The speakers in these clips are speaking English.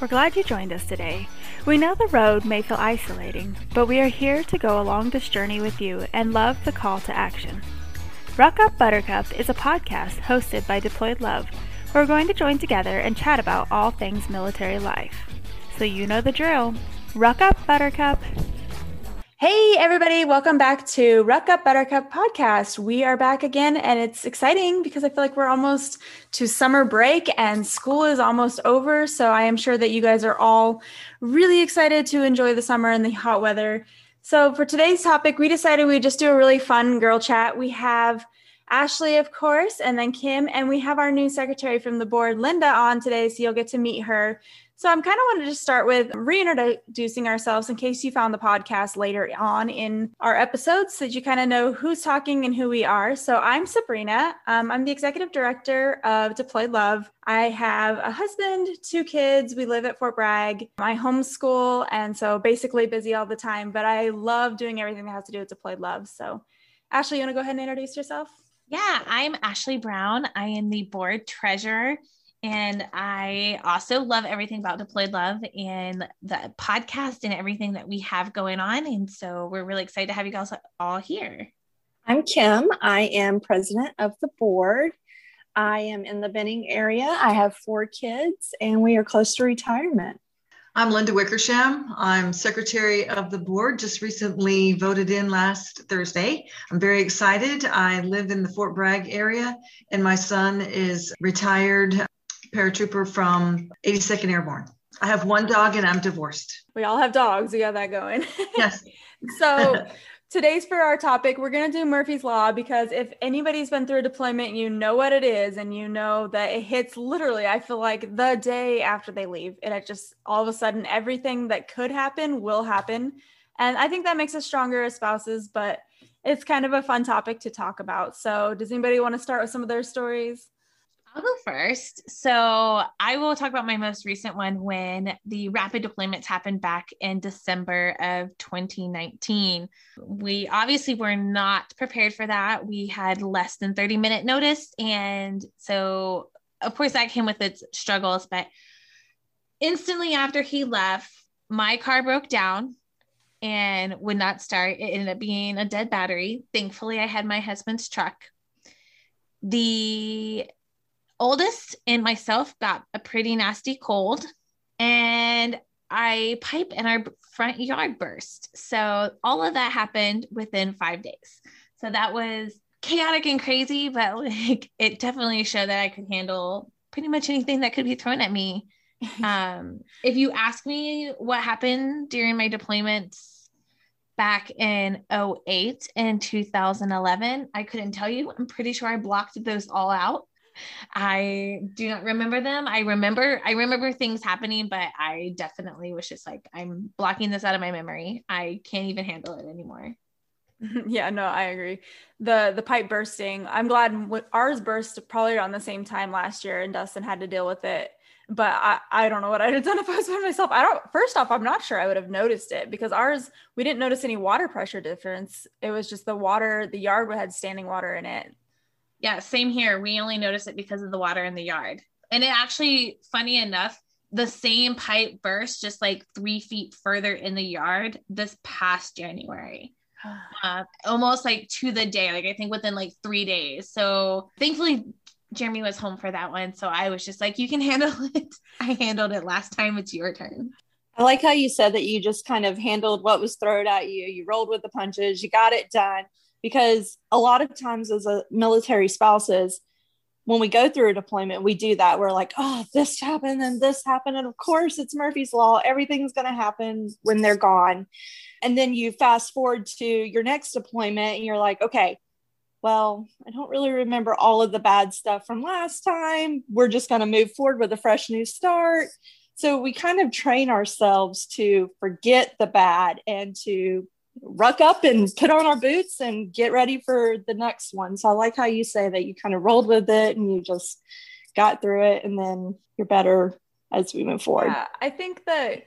We're glad you joined us today. We know the road may feel isolating, but we are here to go along this journey with you and love the call to action. Ruck Up Buttercup is a podcast hosted by Deployed Love. We're going to join together and chat about all things military life. So you know the drill. Ruck Up Buttercup. Hey, everybody, welcome back to Ruck Up Buttercup podcast. We are back again, and it's exciting because I feel like we're almost to summer break and school is almost over. So I am sure that you guys are all really excited to enjoy the summer and the hot weather. So for today's topic, we decided we'd just do a really fun girl chat. We have Ashley, of course, and then Kim, and we have our new secretary from the board, Linda, on today. So you'll get to meet her. So I'm kind of wanted to start with reintroducing ourselves in case you found the podcast later on in our episodes so that you kind of know who's talking and who we are. So I'm Sabrina. Um, I'm the executive director of Deployed Love. I have a husband, two kids. We live at Fort Bragg. I homeschool and so basically busy all the time, but I love doing everything that has to do with Deployed Love. So Ashley, you want to go ahead and introduce yourself? Yeah, I'm Ashley Brown. I am the board treasurer and I also love everything about Deployed Love and the podcast and everything that we have going on. And so we're really excited to have you guys all here. I'm Kim. I am president of the board. I am in the Benning area. I have four kids and we are close to retirement. I'm Linda Wickersham. I'm secretary of the board, just recently voted in last Thursday. I'm very excited. I live in the Fort Bragg area, and my son is retired paratrooper from 82nd Airborne. I have one dog and I'm divorced. We all have dogs. We got that going. Yes. so today's for our topic. We're going to do Murphy's Law because if anybody's been through a deployment, you know what it is and you know that it hits literally, I feel like the day after they leave. And it just all of a sudden, everything that could happen will happen. And I think that makes us stronger as spouses, but it's kind of a fun topic to talk about. So, does anybody want to start with some of their stories? I'll go first. So I will talk about my most recent one when the rapid deployments happened back in December of 2019. We obviously were not prepared for that. We had less than 30 minute notice. And so, of course, that came with its struggles. But instantly after he left, my car broke down and would not start. It ended up being a dead battery. Thankfully, I had my husband's truck. The oldest and myself got a pretty nasty cold and I pipe in our front yard burst. So all of that happened within five days. So that was chaotic and crazy, but like it definitely showed that I could handle pretty much anything that could be thrown at me. um, if you ask me what happened during my deployments back in 08 and 2011, I couldn't tell you. I'm pretty sure I blocked those all out. I do not remember them. I remember I remember things happening, but I definitely was just like, I'm blocking this out of my memory. I can't even handle it anymore. Yeah, no, I agree. The the pipe bursting. I'm glad ours burst probably around the same time last year, and Dustin had to deal with it. But I, I don't know what I'd have done if I was by myself. I don't. First off, I'm not sure I would have noticed it because ours we didn't notice any water pressure difference. It was just the water. The yard had standing water in it. Yeah, same here. We only noticed it because of the water in the yard. And it actually, funny enough, the same pipe burst just like three feet further in the yard this past January. Uh, almost like to the day, like I think within like three days. So thankfully, Jeremy was home for that one. So I was just like, you can handle it. I handled it last time. It's your turn. I like how you said that you just kind of handled what was thrown at you. You rolled with the punches, you got it done because a lot of times as a military spouses when we go through a deployment we do that. We're like oh this happened and this happened and of course it's murphy's law. Everything's going to happen when they're gone. And then you fast forward to your next deployment and you're like okay well i don't really remember all of the bad stuff from last time. We're just going to move forward with a fresh new start. So we kind of train ourselves to forget the bad and to ruck up and put on our boots and get ready for the next one. So I like how you say that you kind of rolled with it and you just got through it and then you're better as we move forward. Yeah, I think that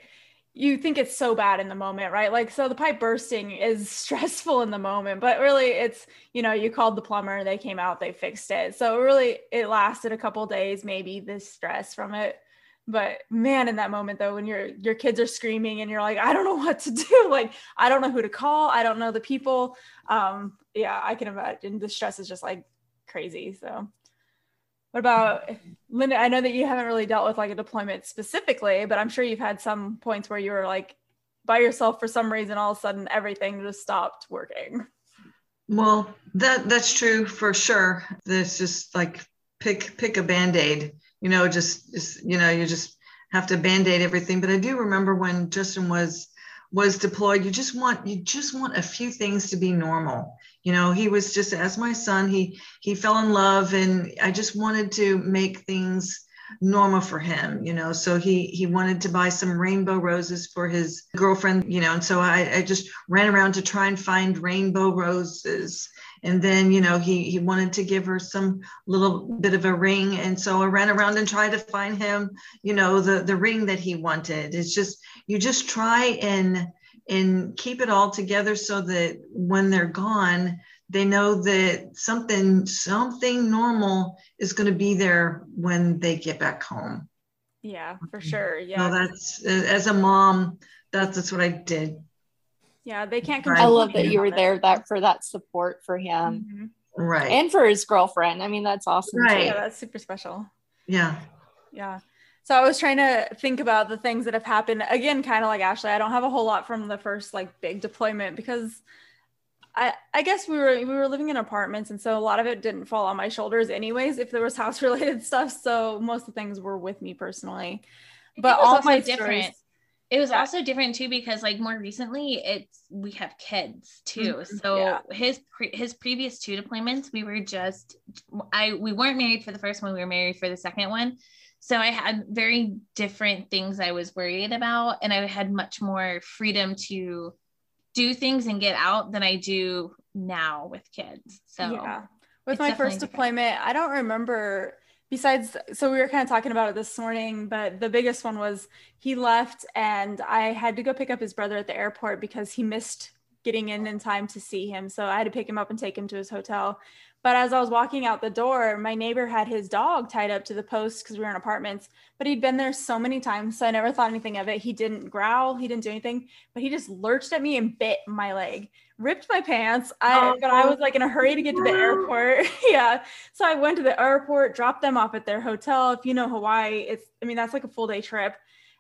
you think it's so bad in the moment, right? Like, so the pipe bursting is stressful in the moment, but really it's, you know, you called the plumber, they came out, they fixed it. So really it lasted a couple days, maybe the stress from it. But man in that moment though when your your kids are screaming and you're like i don't know what to do like i don't know who to call. I don't know the people. Um yeah i can imagine the stress is just like crazy so. What about linda i know that you haven't really dealt with like a deployment specifically but i'm sure you've had some points where you were like by yourself for some reason all of a sudden everything just stopped working. Well that that's true for sure. It's just like pick pick a band-aid you know, just, just you know, you just have to band-aid everything. But I do remember when Justin was was deployed, you just want you just want a few things to be normal. You know, he was just as my son, he he fell in love and I just wanted to make things normal for him you know so he he wanted to buy some rainbow roses for his girlfriend you know and so i, I just ran around to try and find rainbow roses and then you know he he wanted to give her some little bit of a ring. And so i ran around and tried to find him you know the the ring that he wanted. It's just you just try and and keep it all together so that when they're gone they know that something something normal is going to be there when they get back home. Yeah for sure. Yeah. So that's as a mom that's that's what i did yeah they can't i love that you. were there that for that support for him. Mm-hmm. right. And for his girlfriend. I mean that's awesome right. too. yeah that's super special. Yeah. Yeah. So I was trying to think about the things that have happened. Again, kind of like Ashley. I don't have a whole lot from the first like big deployment because I, I guess we were we were living in apartments and so a lot of it didn't fall on my shoulders anyways if there was house related stuff. So most of the things were with me personally. But all my different. stories, it was also different too because like more recently it's we have kids too mm-hmm. so yeah. his pre- his previous two deployments we were just i we weren't married for the first one we were married for the second one so i had very different things i was worried about and i had much more freedom to do things and get out than I do now with kids. So yeah. With my first deployment, I don't remember besides so we were kind of talking about it this morning, but the biggest one was he left and I had to go pick up his brother at the airport because he missed getting in in time to see him. So I had to pick him up and take him to his hotel. But as I was walking out the door, my neighbor had his dog tied up to the post because we were in apartments. But he'd been there so many times, so I never thought anything of it. He didn't growl, he didn't do anything, but he just lurched at me and bit my leg, ripped my pants. I oh, but I was like in a hurry to get to the airport. yeah, so I went to the airport, dropped them off at their hotel. If you know Hawaii, it's I mean that's like a full day trip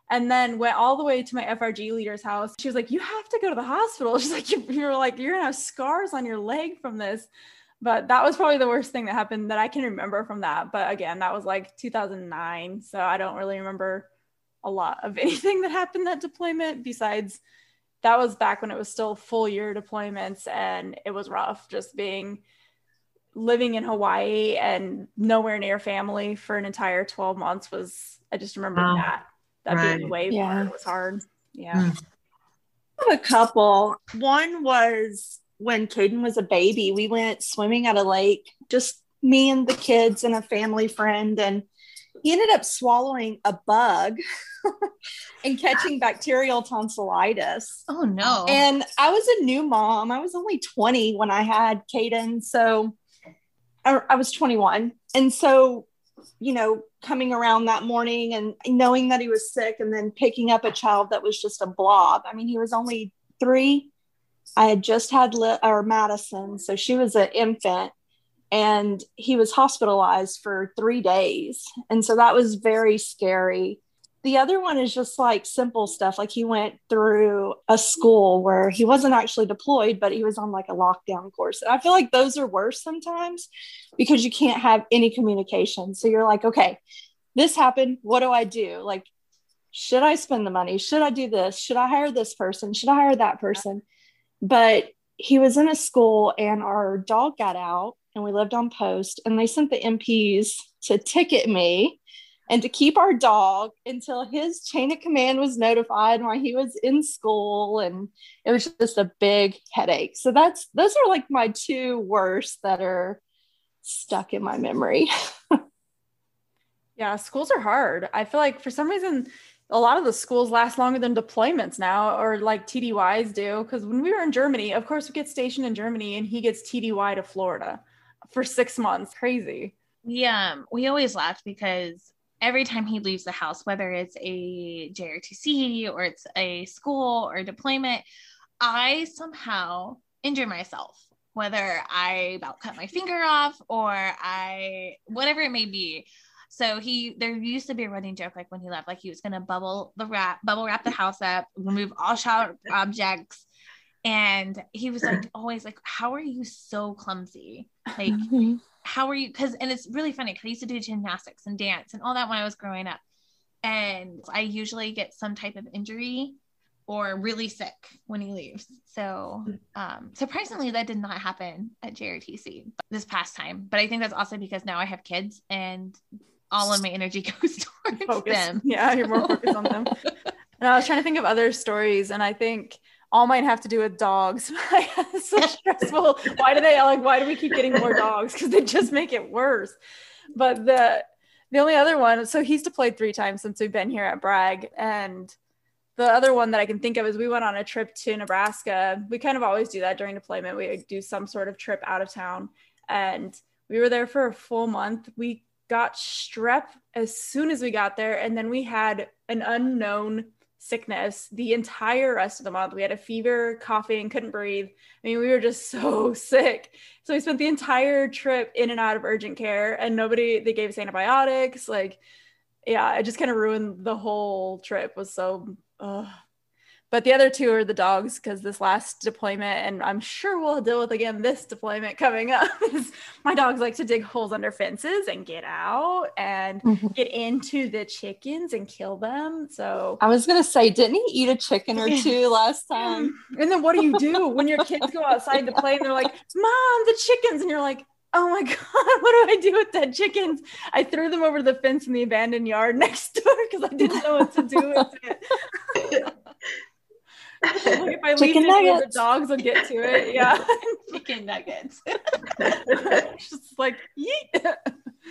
and then went all the way to my FRG leader's house. She was like, "You have to go to the hospital." She's like, "You're like you're gonna have scars on your leg from this." but that was probably the worst thing that happened that I can remember from that. But again, that was like 2009. So I don't really remember a lot of anything that happened that deployment besides that was back when it was still full year deployments and it was rough just being living in Hawaii and nowhere near family for an entire 12 months was I just remember oh, that that right. being way yeah. was hard. Yeah. Mm. a couple. One was when Caden was a baby, we went swimming at a lake, just me and the kids and a family friend. And he ended up swallowing a bug and catching bacterial tonsillitis. Oh, no. And I was a new mom. I was only 20 when I had Caden. So I, I was 21. And so, you know, coming around that morning and knowing that he was sick and then picking up a child that was just a blob. I mean, he was only three I had just had li- or Madison, so she was an infant, and he was hospitalized for three days, and so that was very scary. The other one is just like simple stuff, like he went through a school where he wasn't actually deployed, but he was on like a lockdown course. And I feel like those are worse sometimes because you can't have any communication. So you're like, okay, this happened. What do I do? Like, should I spend the money? Should I do this? Should I hire this person? Should I hire that person? But he was in a school and our dog got out and we lived on post and they sent the MPs to ticket me and to keep our dog until his chain of command was notified while he was in school and it was just a big headache. So that's those are like my two worst that are stuck in my memory. Yeah schools are hard. I feel like for some reason a lot of the schools last longer than deployments now, or like TDYs do. Because when we were in Germany, of course, we get stationed in Germany and he gets TDY to Florida for six months. Crazy. Yeah, um, we always laughed because every time he leaves the house, whether it's a JRTC or it's a school or deployment, I somehow injure myself, whether I about cut my finger off or I, whatever it may be. So he, there used to be a running joke like when he left, like he was going to bubble the wrap, bubble wrap the house up, remove all sharp objects. And he was like, always like, how are you so clumsy? Like, how are you? Because, and it's really funny because I used to do gymnastics and dance and all that when I was growing up. And I usually get some type of injury or really sick when he leaves. So um, surprisingly, that did not happen at JRTC this past time. But I think that's also because now I have kids and all of my energy goes towards Focus. them. Yeah, you're more focused on them. And I was trying to think of other stories, and I think all mine have to do with dogs. so stressful. why do they like? Why do we keep getting more dogs? Because they just make it worse. But the the only other one, so he's deployed three times since we've been here at Bragg, and the other one that I can think of is we went on a trip to Nebraska. We kind of always do that during deployment. We do some sort of trip out of town, and we were there for a full month. We got strep as soon as we got there, and then we had an unknown sickness the entire rest of the month. We had a fever, coughing, couldn't breathe. I mean, we were just so sick. So we spent the entire trip in and out of urgent care, and nobody, they gave us antibiotics. Like, yeah, it just kind of ruined the whole trip. Was so uh, but the other two are the dogs because this last deployment, and I'm sure we'll deal with again this deployment coming up. Is my dogs like to dig holes under fences and get out and mm-hmm. get into the chickens and kill them. So I was gonna say, didn't he eat a chicken or two last time? and then what do you do when your kids go outside to play and they're like, "Mom, the chickens," and you're like, oh my god what do i do with dead chickens i threw them over the fence in the abandoned yard next door because i didn't know what to do with it if I leave it the dogs will get to it. Yeah, chicken nuggets. just like yeet.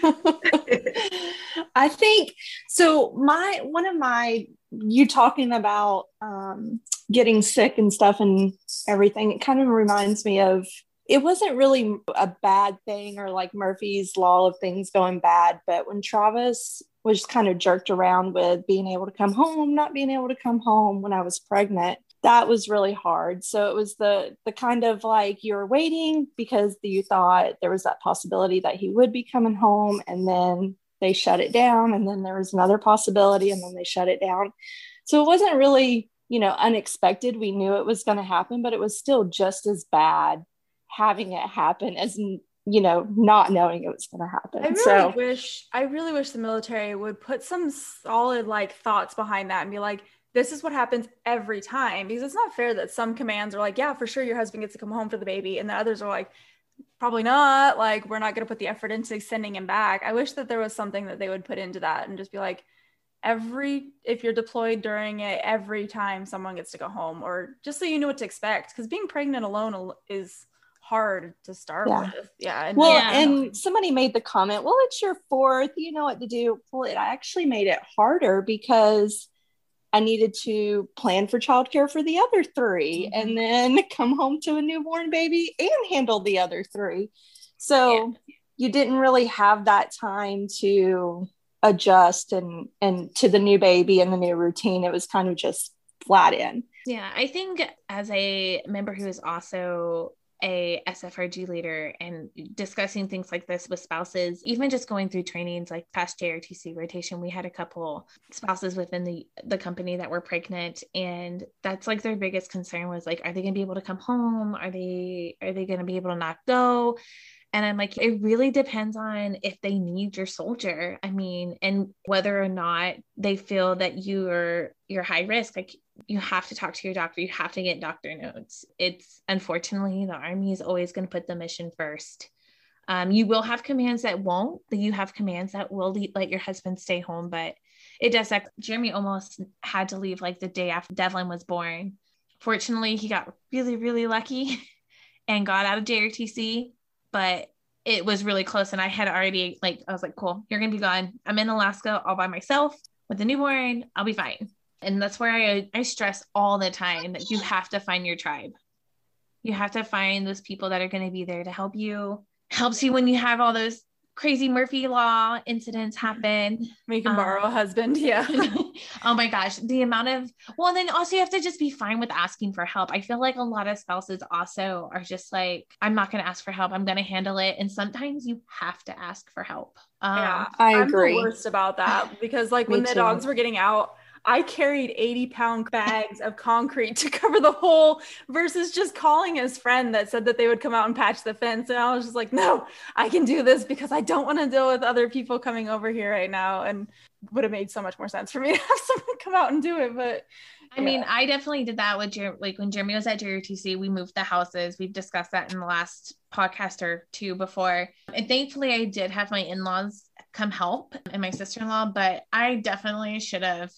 I think so. My one of my you talking about um, getting sick and stuff and everything. It kind of reminds me of it wasn't really a bad thing or like Murphy's law of things going bad, but when Travis was kind of jerked around with being able to come home, not being able to come home when I was pregnant, that was really hard. So it was the the kind of like you were waiting because you thought there was that possibility that he would be coming home and then they shut it down and then there was another possibility and then they shut it down. So it wasn't really, you know, unexpected. We knew it was going to happen, but it was still just as bad having it happen as you know not knowing it was going to happen i really so. wish i really wish the military would put some solid like thoughts behind that and be like this is what happens every time because it's not fair that some commands are like yeah for sure your husband gets to come home for the baby and the others are like probably not like we're not going to put the effort into sending him back i wish that there was something that they would put into that and just be like every if you're deployed during it every time someone gets to go home or just so you know what to expect because being pregnant alone is hard to start yeah. with. Yeah. And well, yeah. and somebody made the comment, well, it's your fourth, you know what to do. Well, it actually made it harder because I needed to plan for childcare for the other 3 mm-hmm. and then come home to a newborn baby and handle the other three. So yeah. you didn't really have that time to adjust and and to the new baby and the new routine. It was kind of just flat in. Yeah, I think as a member who is also a SFRG leader and discussing things like this with spouses, even just going through trainings like past JRTC rotation, we had a couple spouses within the the company that were pregnant, and that's like their biggest concern was like, are they going to be able to come home? Are they are they going to be able to not go? And I'm like, it really depends on if they need your soldier. I mean, and whether or not they feel that you're you're high risk. Like you have to talk to your doctor. You have to get doctor notes. It's unfortunately the army is always going to put the mission first. Um, you will have commands that won't. You have commands that will let your husband stay home, but it does. Jeremy almost had to leave like the day after Devlin was born. Fortunately, he got really, really lucky and got out of JRTC but it was really close. And I had already like, I was like, cool, you're gonna be gone. I'm in Alaska all by myself with a newborn. I'll be fine. And that's where I I stress all the time that you have to find your tribe. You have to find those people that are going to be there to help you. Helps you when you have all those crazy Murphy Law incidents happen. We can borrow um, a husband. Yeah. oh my gosh. The amount of, well, then also you have to just be fine with asking for help. I feel like a lot of spouses also are just like, I'm not going to ask for help. I'm going to handle it. And sometimes you have to ask for help. Um, yeah, I agree. I'm the worst about that because, like, when the too. dogs were getting out, I carried 80 pound bags of concrete to cover the hole versus just calling his friend that said that they would come out and patch the fence. And I was just like, no, I can do this because I don't want to deal with other people coming over here right now. And would have made so much more sense for me to have someone come out and do it. But I yeah. mean, I definitely did that with Jer- like when Jeremy was at JRTC, we moved the houses. We've discussed that in the last podcast or two before. And thankfully, I did have my in laws come help and my sister in law, but I definitely should have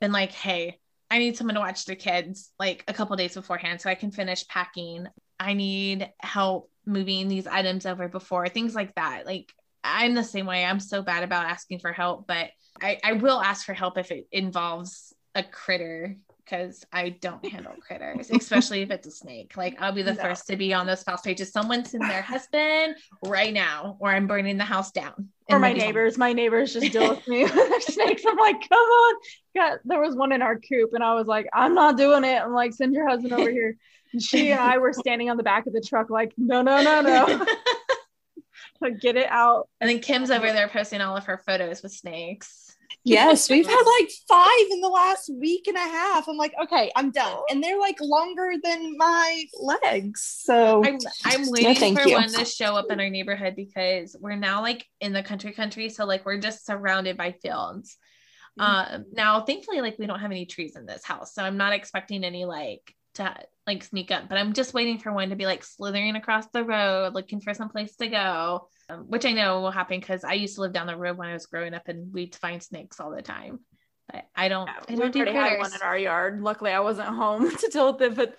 been like, hey, I need someone to watch the kids like a couple days beforehand so I can finish packing. I need help moving these items over before things like that. Like I'm the same way. I'm so bad about asking for help, but I, I will ask for help if it involves a critter because I don't handle critters, especially if it's a snake. Like I'll be the no. first to be on those spouse pages. Someone's in their husband right now, or I'm burning the house down. Or my neighbors. My neighbors just deal with me with snakes. I'm like, come on. Got there was one in our coop, and I was like, I'm not doing it. I'm like, send your husband over here. And she and I were standing on the back of the truck, like, no, no, no, no. like, get it out. And then Kim's over there posting all of her photos with snakes. Yes, we've had like five in the last week and a half. I'm like, okay, I'm done. And they're like longer than my legs. So I'm, I'm waiting no, for you. one to show up in our neighborhood because we're now like in the country country. So like we're just surrounded by fields. Mm-hmm. Um, now thankfully, like we don't have any trees in this house. So I'm not expecting any like to like sneak up, but I'm just waiting for one to be like slithering across the road, looking for some place to go um, which I know will happen because I used to live down the road when I was growing up and we'd find snakes all the time. But I don't, yeah, I don't do had one in our yard. Luckily, I wasn't home to deal with it, but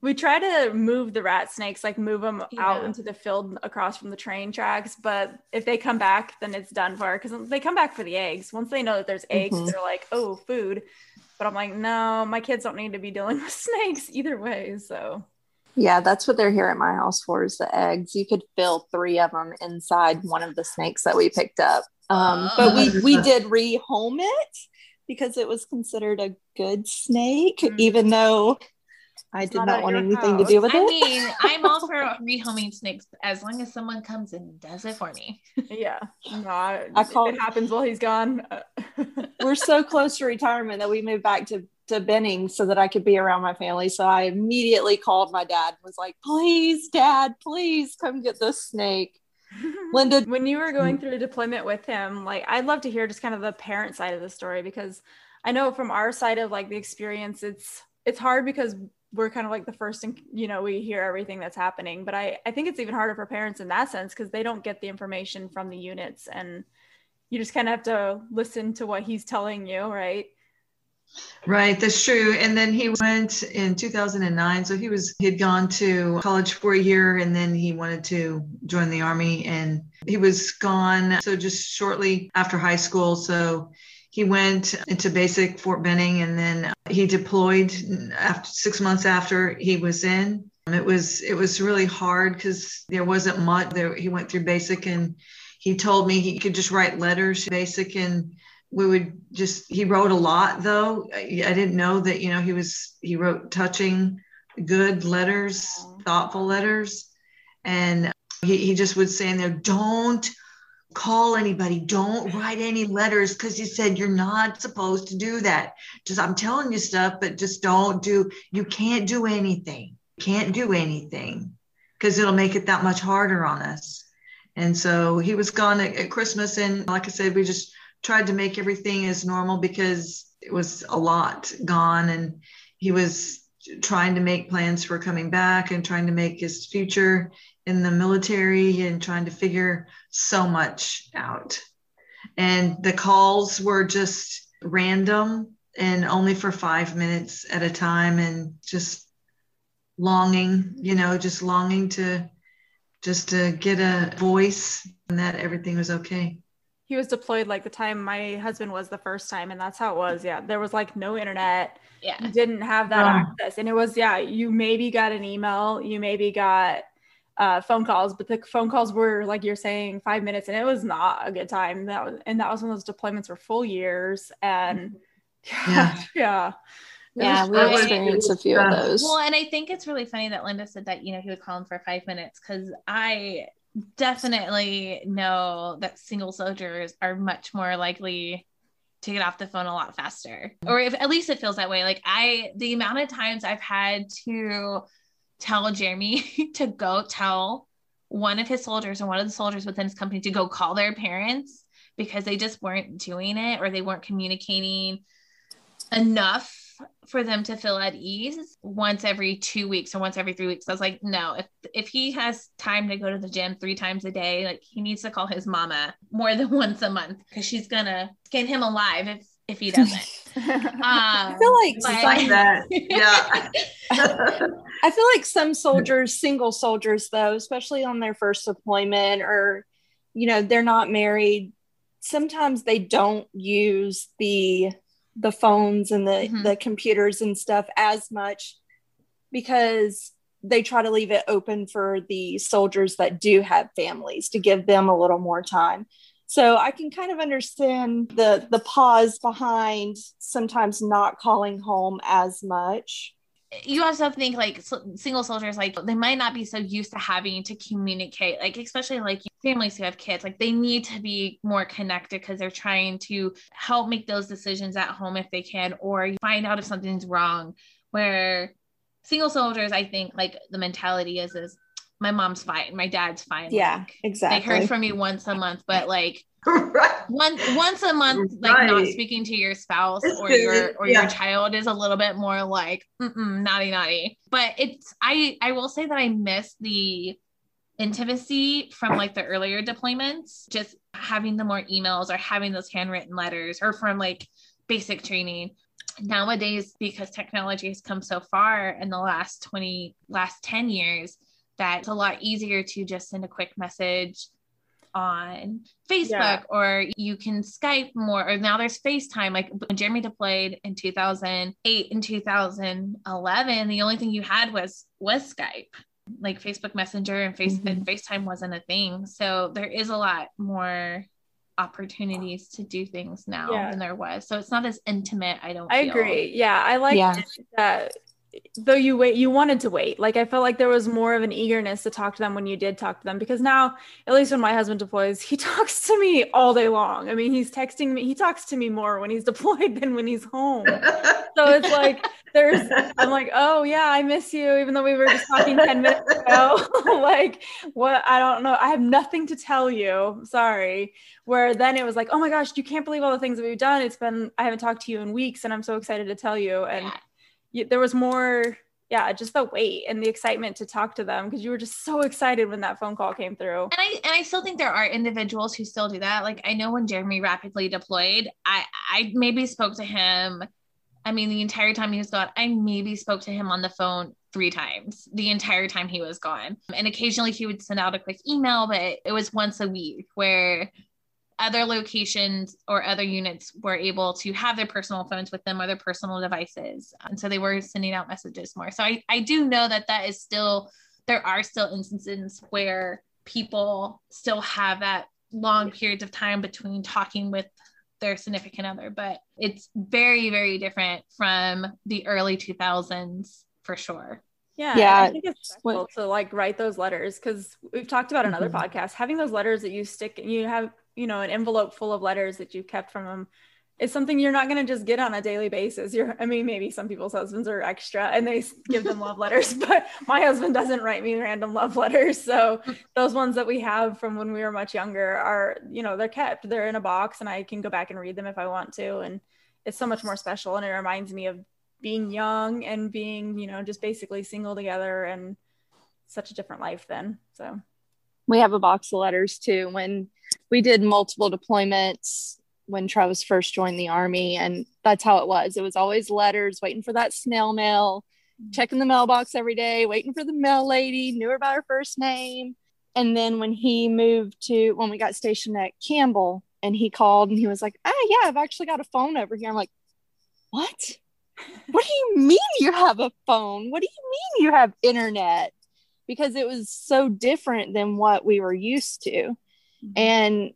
we try to move the rat snakes, like move them yeah. out into the field across from the train tracks. But if they come back, then it's done for because they come back for the eggs. Once they know that there's eggs, mm-hmm. they're like, oh, food. But I'm like, no, my kids don't need to be dealing with snakes either way. So yeah, that's what they're here at my house for is the eggs. You could fill three of them inside one of the snakes that we picked up. Um, but we, we did rehome it because it was considered a good snake, mm-hmm. even though I did not, not want anything house. to do with I it. I mean, I'm all for rehoming snakes as long as someone comes and does it for me. yeah. No, I, I call it happens while he's gone. We're so close to retirement that we moved back to to Benning so that I could be around my family. So I immediately called my dad was like, please, dad, please come get this snake. Linda, when you were going mm. through deployment with him, like I'd love to hear just kind of the parent side of the story because I know from our side of like the experience, it's it's hard because we're kind of like the first and you know we hear everything that's happening but i i think it's even harder for parents in that sense because they don't get the information from the units and you just kind of have to listen to what he's telling you right Right, that's true. And then he went in 2009. So he was he'd gone to college for a year and then he wanted to join the army and he was gone so just shortly after high school. So he went into basic Fort Benning and then uh, he deployed uh, after 6 months after he was in. Um, it was it was really hard cuz there wasn't much there. He went through basic and he told me he could just write letters basic and we would just he wrote a lot though. I didn't know that you know he was he wrote touching good letters thoughtful letters. And uh, he, he just would say in there don't call anybody. Don't write any letters because you said you're not supposed to do that. Just i'm telling you stuff but just don't do you can't do anything. Can't do anything because it'll make it that much harder on us. And so he was gone at, at christmas and like i said we just tried to make everything as normal because it was a lot gone and he was trying to make plans for coming back and trying to make his future in the military and trying to figure so much out. And the calls were just random and only for five minutes at a time and just longing, you know, just longing to just to get a voice and that everything was okay. He was deployed like the time my husband was the first time and that's how it was. Yeah there was like no internet. Yeah. You didn't have that yeah. access. And it was yeah you maybe got an email you maybe got uh, phone calls, but the phone calls were like you're saying five minutes, and it was not a good time. That was, and that was when those deployments were full years, and yeah, yeah. Yeah, we experienced a few of those. Well, and I think it's really funny that Linda said that you know he would call him for five minutes because I definitely know that single soldiers are much more likely to get off the phone a lot faster or if at least it feels that way like i the amount of times i've had to tell jeremy to go tell one of his soldiers or one of the soldiers within his company to go call their parents because they just weren't doing it or they weren't communicating enough for them to feel at ease once every two weeks or once every three weeks. I was like, no, if if he has time to go to the gym three times a day, like he needs to call his mama more than once a month because she's gonna skin him alive if if he doesn't. um, I feel like, but, like that. Yeah. I feel like some soldiers, single soldiers though, especially on their first deployment or you know, they're not married, sometimes they don't use the the phones and the mm-hmm. the computers and stuff as much because they try to leave it open for the soldiers that do have families to give them a little more time so i can kind of understand the the pause behind sometimes not calling home as much. You also think like single soldiers like they might not be so used to having to communicate like especially like families who have kids like they need to be more connected because they're trying to help make those decisions at home if they can or find out if something's wrong. Where single soldiers i think like the mentality is is my mom's fine my dad's fine yeah like, exactly they heard from me once a month but like right. once once a month like right. not speaking to your spouse it's or good. your or yeah. your child is a little bit more like naughty naughty but it's i i will say that i miss the intimacy from like the earlier deployments just having the more emails or having those handwritten letters or from like basic training nowadays because technology has come so far in the last 20 last 10 years that it's a lot easier to just send a quick message on Facebook yeah. or you can Skype more or now there's FaceTime. Like when Jeremy deployed in 2008 and 2011, the only thing you had was was Skype. Like Facebook Messenger and Face mm-hmm. and FaceTime wasn't a thing. So there is a lot more opportunities to do things now yeah. than there was. So it's not as intimate, I don't I feel. agree. Yeah. I like yeah. that though you wait you wanted to wait. Like i felt like there was more of an eagerness to talk to them when you did talk to them because now at least when my husband deploys he talks to me all day long. I mean he's texting me he talks to me more when he's deployed than when he's home. So it's like there's i'm like oh yeah i miss you even though we were just talking 10 minutes ago. Like what i don't know i have nothing to tell you sorry. Where then it was like oh my gosh you can't believe all the things that we've done. It's been i haven't talked to you in weeks and i'm so excited to tell you and you, there was more yeah just the wait and the excitement to talk to them because you were just so excited when that phone call came through. And i and i still think there are individuals who still do that. Like i know when jeremy rapidly deployed i i maybe spoke to him i mean the entire time he was gone i maybe spoke to him on the phone three times the entire time he was gone. And occasionally he would send out a quick email but it was once a week where other locations or other units were able to have their personal phones with them or their personal devices. And so they were sending out messages more. So I, I do know that that is still, there are still instances where people still have that long periods of time between talking with their significant other, but it's very, very different from the early 2000s for sure. Yeah, yeah. I think it's what, to like write those letters because we've talked about another mm-hmm. podcast. Having those letters that you stick, and you have you know an envelope full of letters that you've kept from them it's something you're not going to just get on a daily basis. You're i mean maybe some people's husbands are extra and they give them love letters but my husband doesn't write me random love letters. So those ones that we have from when we were much younger are you know they're kept. They're in a box and i can go back and read them if i want to. And it's so much more special and it reminds me of being young and being you know just basically single together and such a different life then. So we have a box of letters too. When we did multiple deployments when Travis first joined the army, and that's how it was. It was always letters, waiting for that snail mail, checking the mailbox every day, waiting for the mail lady, knew her by her first name. And then when he moved to when we got stationed at Campbell, and he called and he was like, "Ah, yeah, I've actually got a phone over here." I'm like, "What? What do you mean you have a phone? What do you mean you have internet?" because it was so different than what we were used to. Mm-hmm. And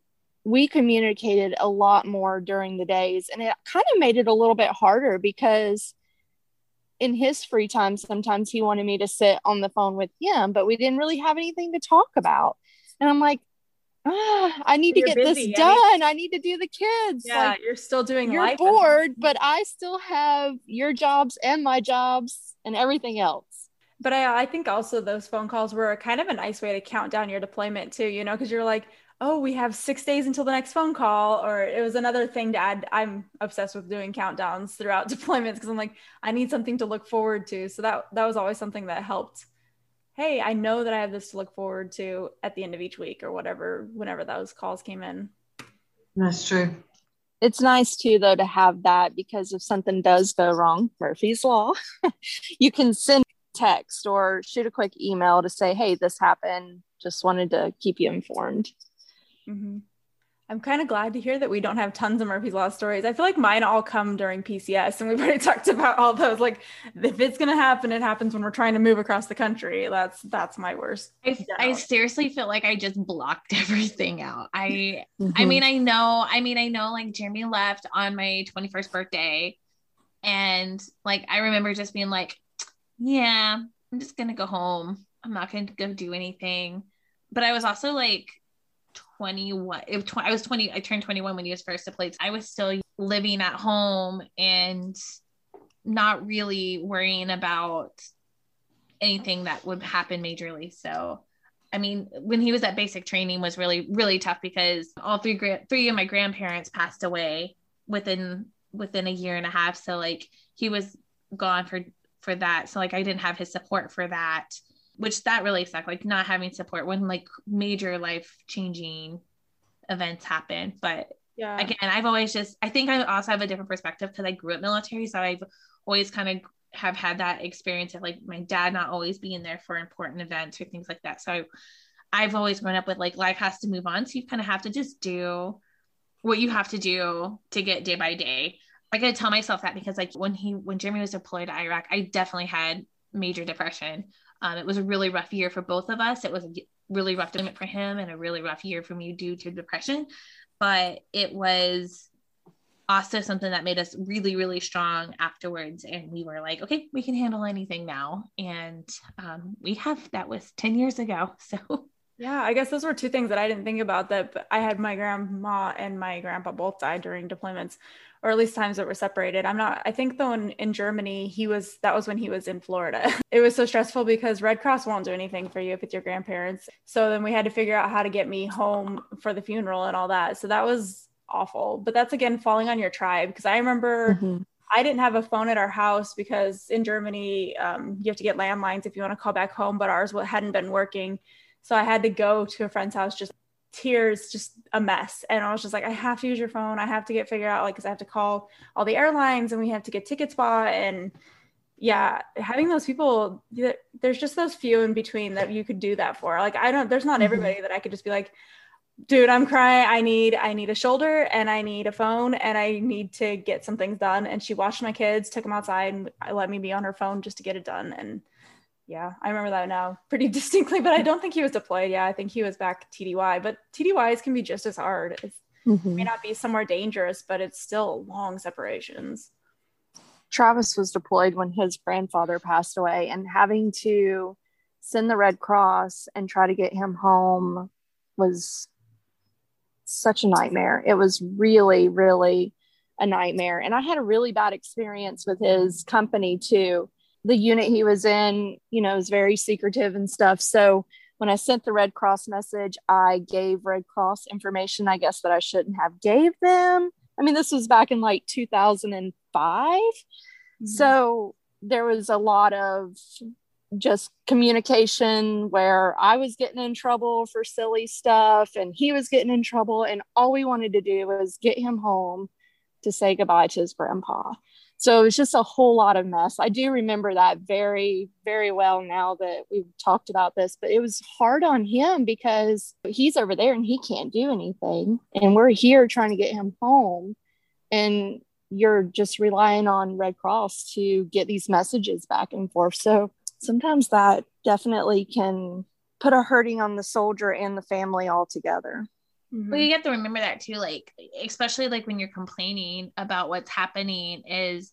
we communicated a lot more during the days and it kind of made it a little bit harder because in his free time sometimes he wanted me to sit on the phone with him but we didn't really have anything to talk about and i'm like ah, i need you're to get busy. this done I, I, need to do the kids yeah like, you're still doing you're bored but i still have your jobs and my jobs and everything else but I, I think also those phone calls were kind of a nice way to count down your deployment too you know because you're like oh, we have six days until the next phone call. Or it was another thing to add. I'm obsessed with doing countdowns throughout deployments because I'm like, I need something to look forward to. So that that was always something that helped. Hey, I know that I have this to look forward to at the end of each week or whatever, whenever those calls came in. That's true. It's nice too, though, to have that because if something does go wrong, Murphy's Law, you can send text or shoot a quick email to say, hey, this happened. Just wanted to keep you informed. Mm-hmm. I'm kind of glad to hear that we don't have tons of Murphy's Law stories. I feel like mine all come during PCS, and we've already talked about all those. Like, if it's gonna happen, it happens when we're trying to move across the country. That's that's my worst. I, I seriously feel like I just blocked everything out. I mm-hmm. I mean I know I mean I know like Jeremy left on my 21st birthday, and like I remember just being like, yeah, I'm just gonna go home. I'm not gonna go do anything. But I was also like 21 i was 20 i turned 21 when he was first deployed i was still living at home and not really worrying about anything that would happen majorly. So i mean when he was at basic training was really really tough because all three three of my grandparents passed away within within a year and a half. So like he was gone for for that. So like i didn't have his support for that which that really sucked like not having support when like major life changing events happen. But yeah. again i've always just i think i also have a different perspective because i grew up military so i've always kind of have had that experience of like my dad not always being there for important events or things like that. So i've always grown up with like life has to move on so you kind of have to just do what you have to do to get day by day. I gotta tell myself that because like when he when jeremy was deployed to iraq i definitely had major depression um, it was a really rough year for both of us. It was a really rough deployment for him and a really rough year for me due to depression. But it was also something that made us really, really strong afterwards. And we were like, okay, we can handle anything now. And um, we have, that was 10 years ago. So yeah, I guess those were two things that I didn't think about that I had my grandma and my grandpa both died during deployments or at least times that were separated. I'm not I think though in, in Germany he was that was when he was in Florida. it was so stressful because Red Cross won't do anything for you if it's your grandparents. So then we had to figure out how to get me home for the funeral and all that. So that was awful. But that's again falling on your tribe because I remember mm-hmm. I didn't have a phone at our house because in Germany um, you have to get landlines if you want to call back home, but ours hadn't been working. So I had to go to a friend's house, just tears, just a mess. And I was just like, I have to use your phone. I have to get figured out, like, because I have to call all the airlines and we have to get tickets bought. And yeah, having those people, there's just those few in between that you could do that for. Like, I don't, there's not mm-hmm. everybody that I could just be like, dude i'm crying i need i need a shoulder and i need a phone and i need to get some things done and she watched my kids took them outside and let me be on her phone just to get it done and yeah, I remember that now pretty distinctly, but I don't think he was deployed. Yeah, I think he was back TDY, but TDYs can be just as hard. It mm-hmm. may not be somewhere dangerous, but it's still long separations. Travis was deployed when his grandfather passed away, and having to send the Red Cross and try to get him home was such a nightmare. It was really, really a nightmare. And I had a really bad experience with his company too the unit he was in, you know, is very secretive and stuff. So when I sent the Red Cross message, I gave Red Cross information, I guess, that I shouldn't have gave them. I mean, this was back in like 2005. Mm-hmm. So there was a lot of just communication where I was getting in trouble for silly stuff and he was getting in trouble. And all we wanted to do was get him home to say goodbye to his grandpa. So it was just a whole lot of mess. I do remember that very, very well now that we've talked about this, but it was hard on him because he's over there and he can't do anything. And we're here trying to get him home. And you're just relying on Red Cross to get these messages back and forth. So sometimes that definitely can put a hurting on the soldier and the family all together. Mm-hmm. Well, you have to remember that too, like, especially like when you're complaining about what's happening, is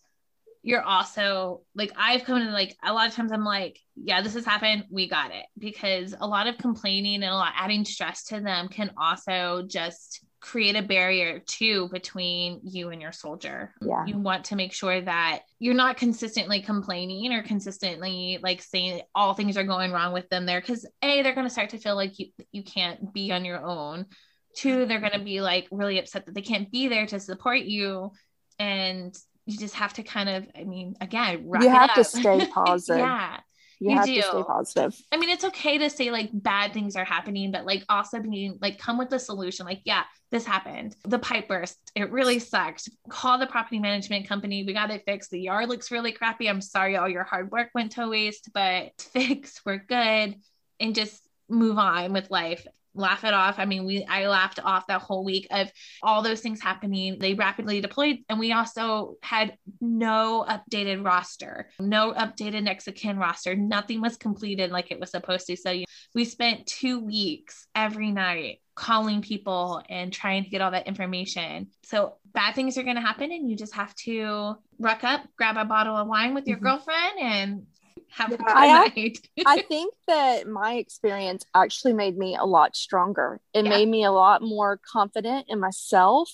you're also like, I've come to like a lot of times I'm like, yeah, this has happened. We got it. Because a lot of complaining and a lot adding stress to them can also just create a barrier too between you and your soldier. Yeah. You want to make sure that you're not consistently complaining or consistently like saying all things are going wrong with them there cuz A they're going to start to feel like you you can't be on your own. Two, they're going to be like really upset that they can't be there to support you and you just have to kind of I mean again, you have to stay positive. yeah you, you have do. to stay positive. I mean, it's okay to say like bad things are happening, but like also being like come with the solution. Like, yeah, this happened. The pipe burst. It really sucked. Call the property management company. We got it fixed. The yard looks really crappy. I'm sorry all your hard work went to waste, but fix, we're good. And just move on with life laugh it off. I mean, we I laughed off that whole week of all those things happening. They rapidly deployed, and we also had no updated roster, no updated kin roster. Nothing was completed like it was supposed to. So you, we spent two weeks every night calling people and trying to get all that information. So bad things are going to happen, and you just have to ruck up, grab a bottle of wine with your mm-hmm. girlfriend, and have I, I think that my experience actually made me a lot stronger. It yeah. made me a lot more confident in myself.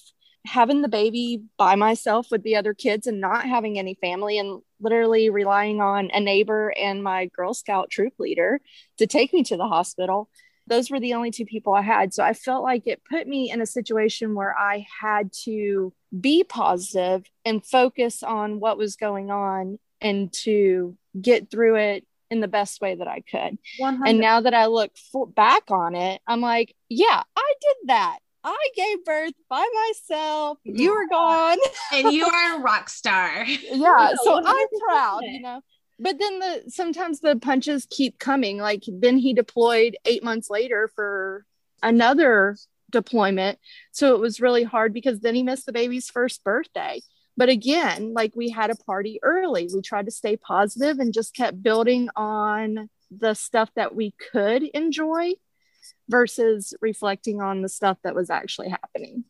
Having the baby by myself with the other kids and not having any family and literally relying on a neighbor and my Girl Scout troop leader to take me to the hospital. Those were the only two people I had. So I felt like it put me in a situation where I had to be positive and focus on what was going on and to get through it in the best way that I could. 100. And now that I look for, back on it, I'm like, yeah, I did that. I gave birth by myself. You were gone. and you are a rock star. yeah. So I'm proud, you know. But then the sometimes the punches keep coming. Like then he deployed eight months later for another deployment. So it was really hard because then he missed the baby's first birthday. But again, like we had a party early. We tried to stay positive and just kept building on the stuff that we could enjoy versus reflecting on the stuff that was actually happening.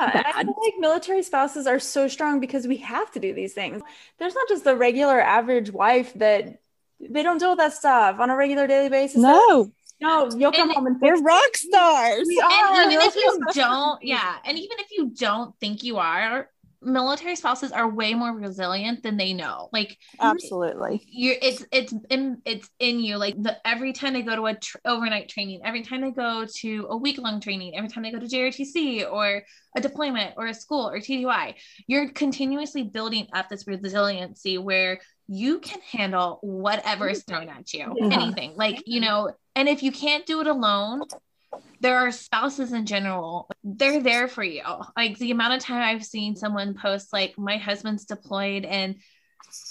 Yeah, I feel like military spouses are so strong because we have to do these things. There's not just the regular average wife that they don't deal with that stuff on a regular daily basis. No. No, you'll come and home and we're rock stars. We are. And even if you don't, yeah, and even if you don't think you are, military spouses are way more resilient than they know. Like absolutely. you're it's it's in it's in you. Like the every time they go to a tr- overnight training every time they go to a week long training every time they go to JRTC or a deployment or a school or tdy you're continuously building up this resiliency where you can handle whatever is mm-hmm. thrown at you yeah. anything. Like you mm-hmm. know and if you can't do it alone there are spouses in general they're there for you like the amount of time i've seen someone post like my husband's deployed and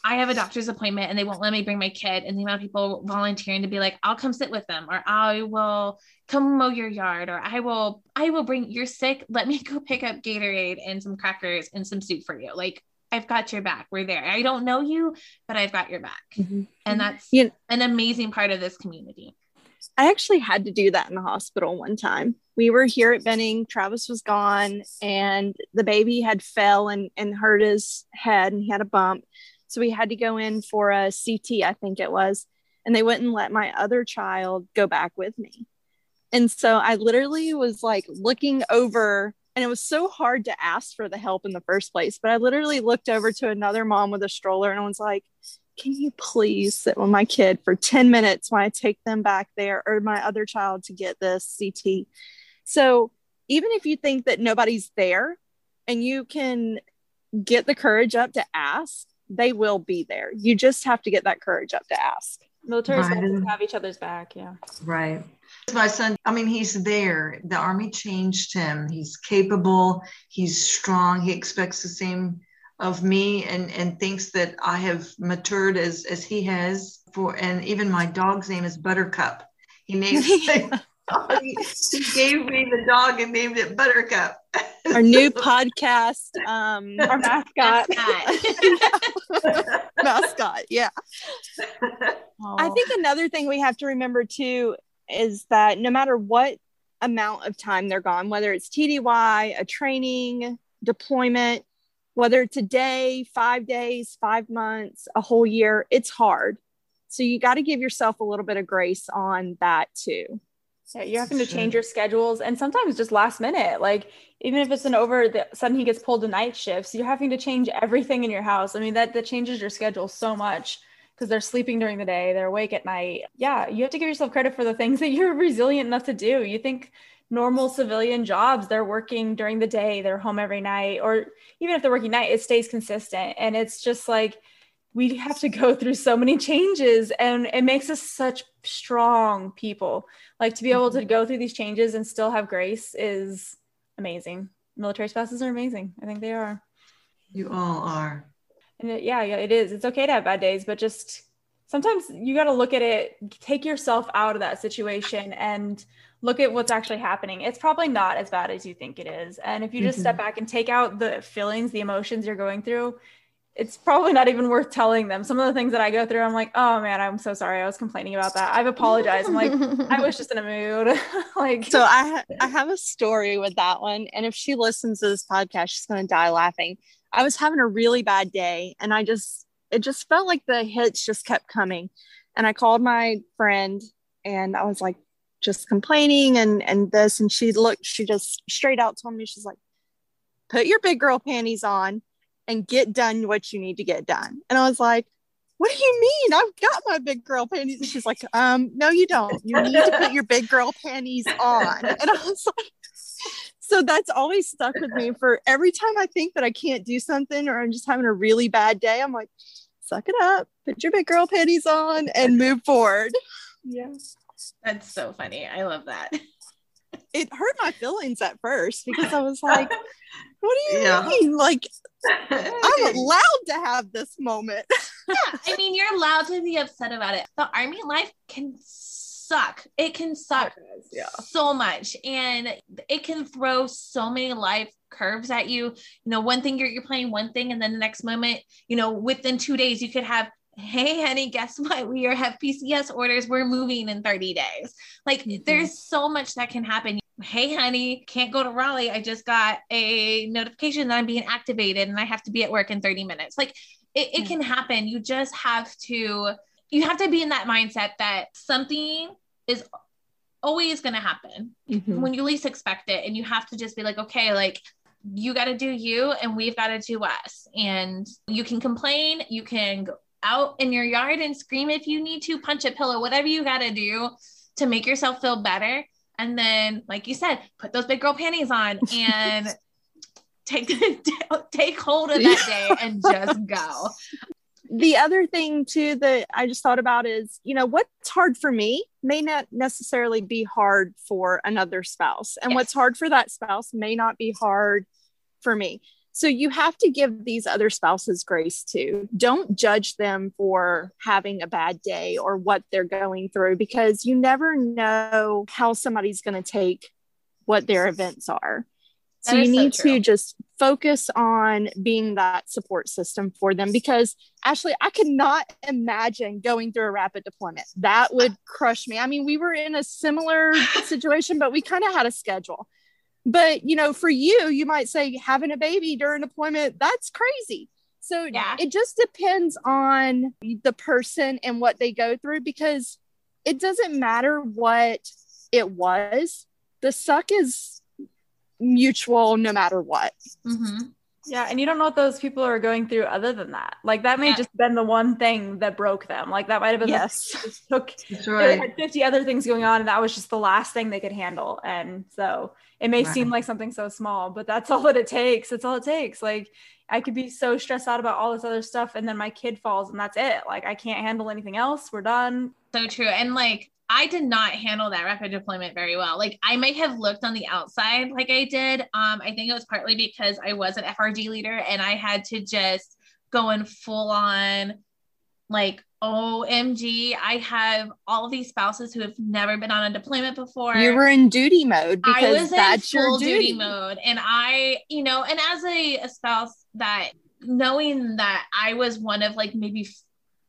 i have a doctor's appointment and they won't let me bring my kid and the amount of people volunteering to be like i'll come sit with them or i will come mow your yard or i will i will bring you're sick let me go pick up gatorade and some crackers and some soup for you like I've got your back. We're there. I don't know you, but I've got your back. Mm-hmm. And that's yeah. an amazing part of this community. I actually had to do that in the hospital one time. We were here at Benning, Travis was gone, and the baby had fell and, and hurt his head and he had a bump. So we had to go in for a CT, I think it was, and they wouldn't let my other child go back with me. And so I literally was like looking over, and it was so hard to ask for the help in the first place. But I literally looked over to another mom with a stroller and I was like, can you please sit with my kid for 10 minutes while I take them back there or my other child to get this CT? So even if you think that nobody's there and you can get the courage up to ask, they will be there. You just have to get that courage up to ask. Military right. have each other's back. Yeah. Right. My son, I mean, he's there. The army changed him. He's capable. He's strong. He expects the same of me and and thinks that I have matured as as he has for and even my dog's name is Buttercup. He names he gave me the dog and named it Buttercup. Our new podcast, um, our mascot. mascot, yeah. I think another thing we have to remember too is that no matter what amount of time they're gone, whether it's TDY, a training, deployment, whether it's a day, five days, five months, a whole year, it's hard. So you got to give yourself a little bit of grace on that too. Yeah, you're having to change your schedules and sometimes just last minute. Like even if it's an over the sudden he gets pulled to night shifts, you're having to change everything in your house. I mean, that that changes your schedule so much because they're sleeping during the day, they're awake at night. Yeah, you have to give yourself credit for the things that you're resilient enough to do. You think normal civilian jobs, they're working during the day, they're home every night, or even if they're working night, it stays consistent. And it's just like we have to go through so many changes and it makes us such strong people. Like to be able to mm-hmm. go through these changes and still have grace is amazing. Military spouses are amazing. I think they are. You all are. And it, yeah yeah it is. It's okay to have bad days but just sometimes you got to look at it take yourself out of that situation and look at what's actually happening it's probably not as bad as you think it is and if you just mm-hmm. step back and take out the feelings the emotions you're going through it's probably not even worth telling them. Some of the things that I go through, I'm like, oh man, I'm so sorry. I was complaining about that. I've apologized. I'm like, I was just in a mood. like, so I ha- I have a story with that one, and if she listens to this podcast, she's gonna die laughing. I was having a really bad day, and I just it just felt like the hits just kept coming, and I called my friend, and I was like, just complaining and and this, and she looked, she just straight out told me, she's like, put your big girl panties on and get done what you need to get done. And I was like, what do you mean? I've got my big girl panties. And she's like, um, no, you don't. You need to put your big girl panties on. And I was like, so that's always stuck with me for every time I think that I can't do something or I'm just having a really bad day. I'm like, suck it up, put your big girl panties on and move forward. Yeah. That's so funny. I love that. It hurt my feelings at first because I was like, what do you yeah. mean? Like, I'm allowed to have this moment. yeah, I mean, you're allowed to be upset about it. The army life can suck. It can suck yeah. so much, and it can throw so many life curves at you. You know, one thing you're you're playing one thing, and then the next moment, you know, within two days, you could have hey honey guess what? We are have pcs orders. We're moving in 30 days. Like mm-hmm. there's so much that can happen. Hey honey can't go to raleigh. I just got a notification that i'm being activated and i have to be at work in 30 minutes. Like it, it can happen. You just have to you have to be in that mindset that something is always going to happen mm-hmm. when you least expect it. And you have to just be like okay like you got to do you and we've got to do us. And you can complain you can out in your yard and scream if you need to punch a pillow whatever you got to do to make yourself feel better. And then like you said put those big girl panties on and take take hold of that day and just go. The other thing too that i just thought about is you know what's hard for me may not necessarily be hard for another spouse and yes. what's hard for that spouse may not be hard for me so you have to give these other spouses grace too. Don't judge them for having a bad day or what they're going through because you never know how somebody's going to take what their events are. So you need so to just focus on being that support system for them because Ashley, I could not imagine going through a rapid deployment. That would crush me. I mean, we were in a similar situation, but we kind of had a schedule. But you know, for you, you might say having a baby during deployment, that's crazy. So yeah. it just depends on the person and what they go through because it doesn't matter what it was. The suck is mutual no matter what. Mm-hmm. Yeah, and you don't know what those people are going through other than that. Like that may yeah. just been the one thing that broke them. Like that might have been yes. The, took That's right. had 50 other things going on and that was just the last thing they could handle. And so it may right. seem like something so small, but that's all that it takes. It's all it takes. Like I could be so stressed out about all this other stuff and then my kid falls and that's it. Like I can't handle anything else. We're done. So true. And like I did not handle that rapid deployment very well. Like I might have looked on the outside like I did. Um, I think it was partly because I was an FRG leader and I had to just go in full on like OMG, I have all these spouses who have never been on a deployment before. You were in duty mode because I was that's in full duty. duty mode. And I, you know, and as a, a spouse that knowing that I was one of like maybe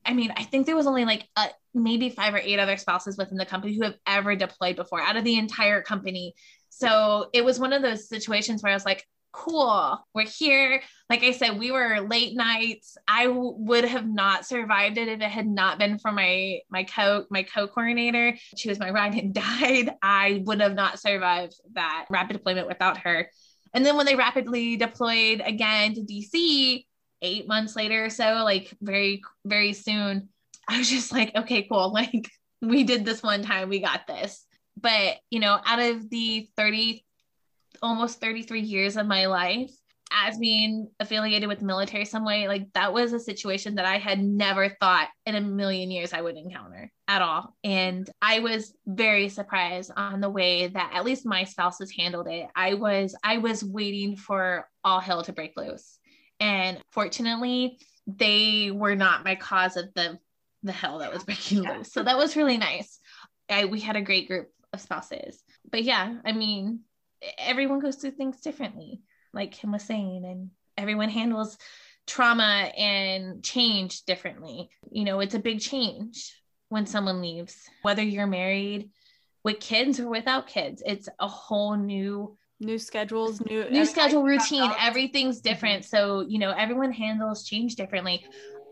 I mean, I think there was only like a, maybe five or eight other spouses within the company who have ever deployed before out of the entire company. So it was one of those situations where I was like, cool, we're here. Like I said, we were late nights. I w- would have not survived it if it had not been for my my co my co coordinator. She was my ride and died. I would have not survived that rapid deployment without her. And then when they rapidly deployed again to DC, eight months later or so, like very very soon, I was just like, okay, cool. Like we did this one time, we got this. But you know, out of the 30 almost 33 years of my life as being affiliated with the military some way like that was a situation that i had never thought in a million years i would encounter at all. And i was very surprised on the way that at least my spouses handled it. I was i was waiting for all hell to break loose. And fortunately they were not my cause of the the hell that was breaking loose. So that was really nice. I, we had a great group of spouses. But yeah i mean everyone goes through things differently, like Kim was saying, and everyone handles trauma and change differently. You know, it's a big change when someone leaves, whether you're married with kids or without kids. It's a whole new new schedules, new new schedule routine. Everything's different. Mm-hmm. So, you know, everyone handles change differently.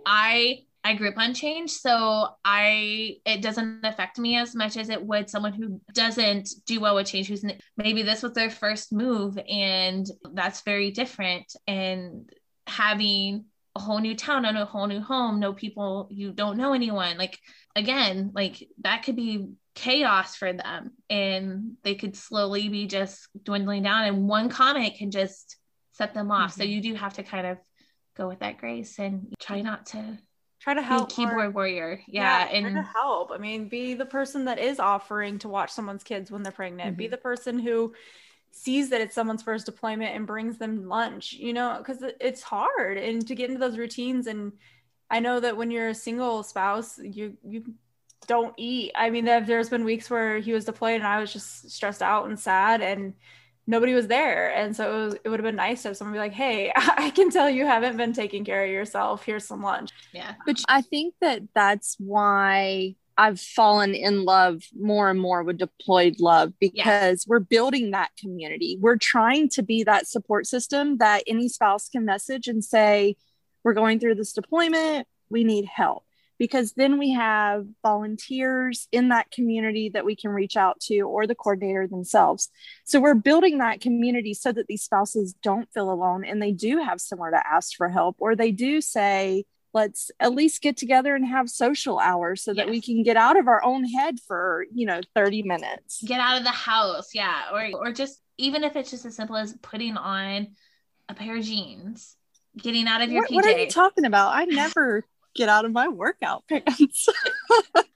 I I grew up on change, so I it doesn't affect me as much as it would someone who doesn't do well with change. Who's maybe this was their first move, and that's very different. And having a whole new town and a whole new home, no people, you don't know anyone. Like again, like that could be chaos for them, and they could slowly be just dwindling down. And one comment can just set them off. Mm-hmm. So you do have to kind of go with that grace and try not to try to help keyboard warrior. Yeah, yeah and help. I mean be the person that is offering to watch someone's kids when they're pregnant. Mm-hmm. be the person who sees that it's someone's first deployment and brings them lunch you know because it's hard and to get into those routines and i know that when you're a single spouse you you don't eat. I mean there's been weeks where he was deployed and i was just stressed out and sad and nobody was there. And so it, was, it would have been nice to have someone be like, hey, I can tell you haven't been taking care of yourself. Here's some lunch. Yeah. But I think that that's why I've fallen in love more and more with deployed love because yes. we're building that community. We're trying to be that support system that any spouse can message and say, we're going through this deployment. We need help because then we have volunteers in that community that we can reach out to or the coordinator themselves. So we're building that community so that these spouses don't feel alone and they do have somewhere to ask for help or they do say, let's at least get together and have social hours so that yes. we can get out of our own head for, you know, 30 minutes. Get out of the house. Yeah. Or, or just, even if it's just as simple as putting on a pair of jeans getting out of your what, what, are you talking about? I never get out of my workout pants.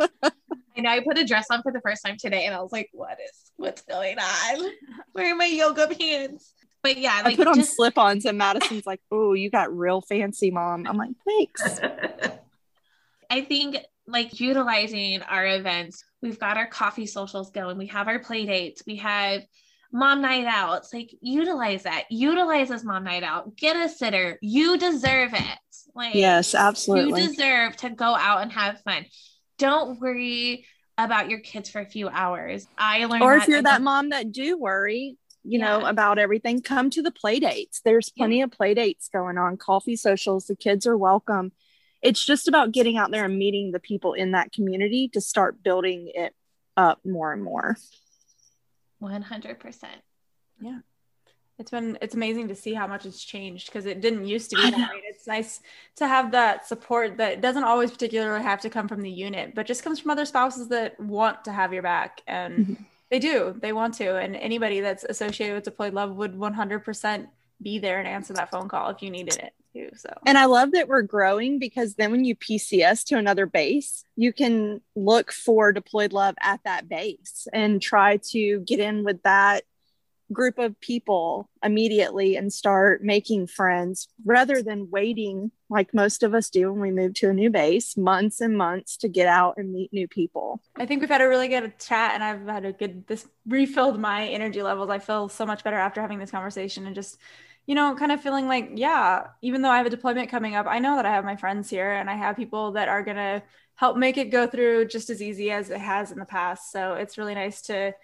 I know I put a dress on for the first time today and I was like, what is what's going on? Where are my yoga pants? But yeah, like I put on just... slip-ons and Madison's like, oh, you got real fancy, mom. I'm like, thanks. I think like utilizing our events, we've got our coffee socials going, we have our play dates, we have mom night out. It's like utilize that. Utilize this mom night out. Get a sitter. You deserve it. Like yes, absolutely. You deserve to go out and have fun. Don't worry about your kids for a few hours. I learned Or if you're that mom that do worry, you yeah. know, about everything, come to the play dates. There's plenty yeah. of play dates going on, coffee socials. The kids are welcome. It's just about getting out there and meeting the people in that community to start building it up more and more. 100%. Yeah. It's been it's amazing to see how much it's changed because it didn't used to be that way. It's nice to have that support that doesn't always particularly have to come from the unit, but just comes from other spouses that want to have your back and mm-hmm. they do. They want to and anybody that's associated with deployed love would 100% be there and answer that phone call if you needed it too. So, and I love that we're growing because then when you PCS to another base, you can look for deployed love at that base and try to get in with that group of people immediately and start making friends rather than waiting like most of us do when we move to a new base months and months to get out and meet new people. I think we've had a really good chat and i've had a good this refilled my energy levels. I feel so much better after having this conversation and just you know kind of feeling like yeah even though i have a deployment coming up i know that i have my friends here and i have people that are going to help make it go through just as easy as it has in the past. So it's really nice to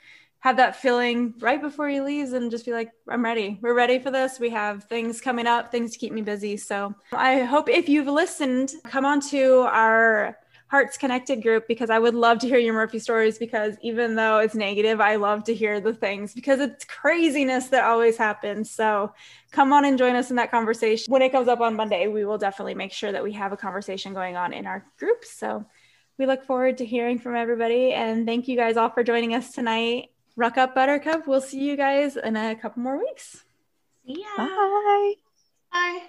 have that feeling right before he leaves and just be like, I'm ready. We're ready for this. We have things coming up, things to keep me busy. So I hope if you've listened, come on to our Hearts Connected group because I would love to hear your Murphy stories because even though it's negative, I love to hear the things because it's craziness that always happens. So come on and join us in that conversation. When it comes up on Monday, we will definitely make sure that we have a conversation going on in our group. So we look forward to hearing from everybody and thank you guys all for joining us tonight. Ruck Up Buttercup. We'll see you guys in a couple more weeks. See ya. Bye. Bye.